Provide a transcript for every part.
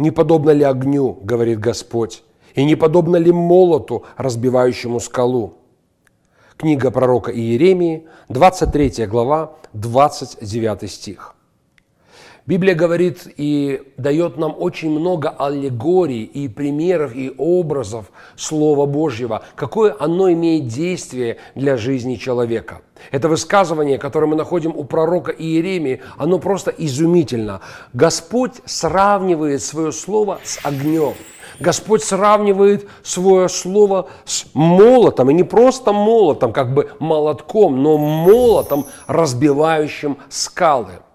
не подобно ли огню, говорит Господь, и не подобно ли молоту, разбивающему скалу? Книга пророка Иеремии, 23 глава, 29 стих. Библия говорит и дает нам очень много аллегорий и примеров и образов Слова Божьего, какое оно имеет действие для жизни человека. Это высказывание, которое мы находим у пророка Иеремии, оно просто изумительно. Господь сравнивает свое слово с огнем. Господь сравнивает свое слово с молотом, и не просто молотом, как бы молотком, но молотом, разбивающим скалы –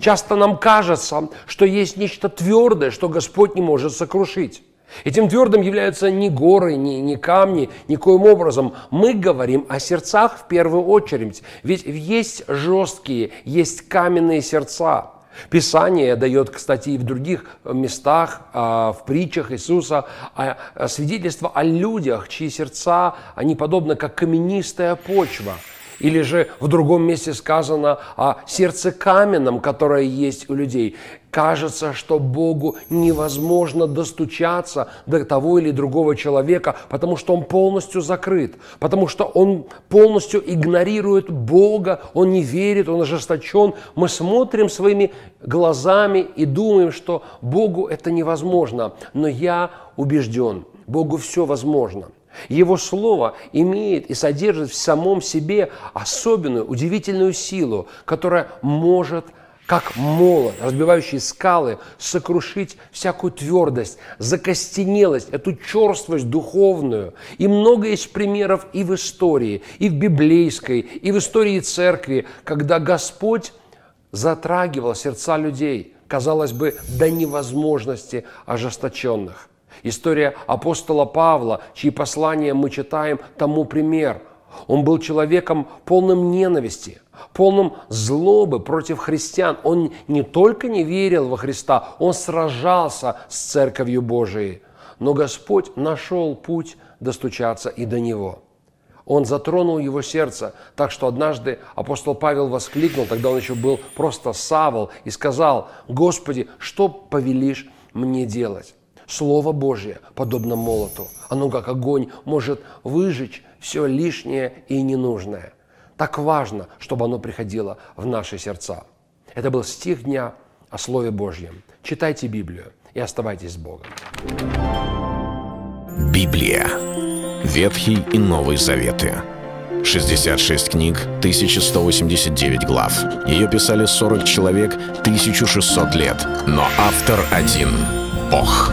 Часто нам кажется, что есть нечто твердое, что Господь не может сокрушить. Этим твердым являются не горы, не, не камни, никоим образом. Мы говорим о сердцах в первую очередь. Ведь есть жесткие, есть каменные сердца. Писание дает, кстати, и в других местах, а, в притчах Иисуса, а, свидетельство о людях, чьи сердца, они подобны как каменистая почва – или же в другом месте сказано о сердце каменном, которое есть у людей. Кажется, что Богу невозможно достучаться до того или другого человека, потому что он полностью закрыт, потому что он полностью игнорирует Бога, он не верит, он ожесточен. Мы смотрим своими глазами и думаем, что Богу это невозможно. Но я убежден, Богу все возможно – его слово имеет и содержит в самом себе особенную, удивительную силу, которая может как молот, разбивающий скалы, сокрушить всякую твердость, закостенелость, эту черствость духовную. И много есть примеров и в истории, и в библейской, и в истории церкви, когда Господь затрагивал сердца людей, казалось бы, до невозможности ожесточенных. История апостола Павла, чьи послания мы читаем, тому пример. Он был человеком полным ненависти, полным злобы против христиан. Он не только не верил во Христа, он сражался с Церковью Божией. Но Господь нашел путь достучаться и до него. Он затронул его сердце, так что однажды апостол Павел воскликнул, тогда он еще был просто Савол, и сказал, «Господи, что повелишь мне делать?» Слово Божье, подобно молоту, оно как огонь может выжечь все лишнее и ненужное. Так важно, чтобы оно приходило в наши сердца. Это был стих дня о Слове Божьем. Читайте Библию и оставайтесь с Богом. Библия. Ветхий и Новый Заветы. 66 книг, 1189 глав. Ее писали 40 человек, 1600 лет. Но автор один – Бог.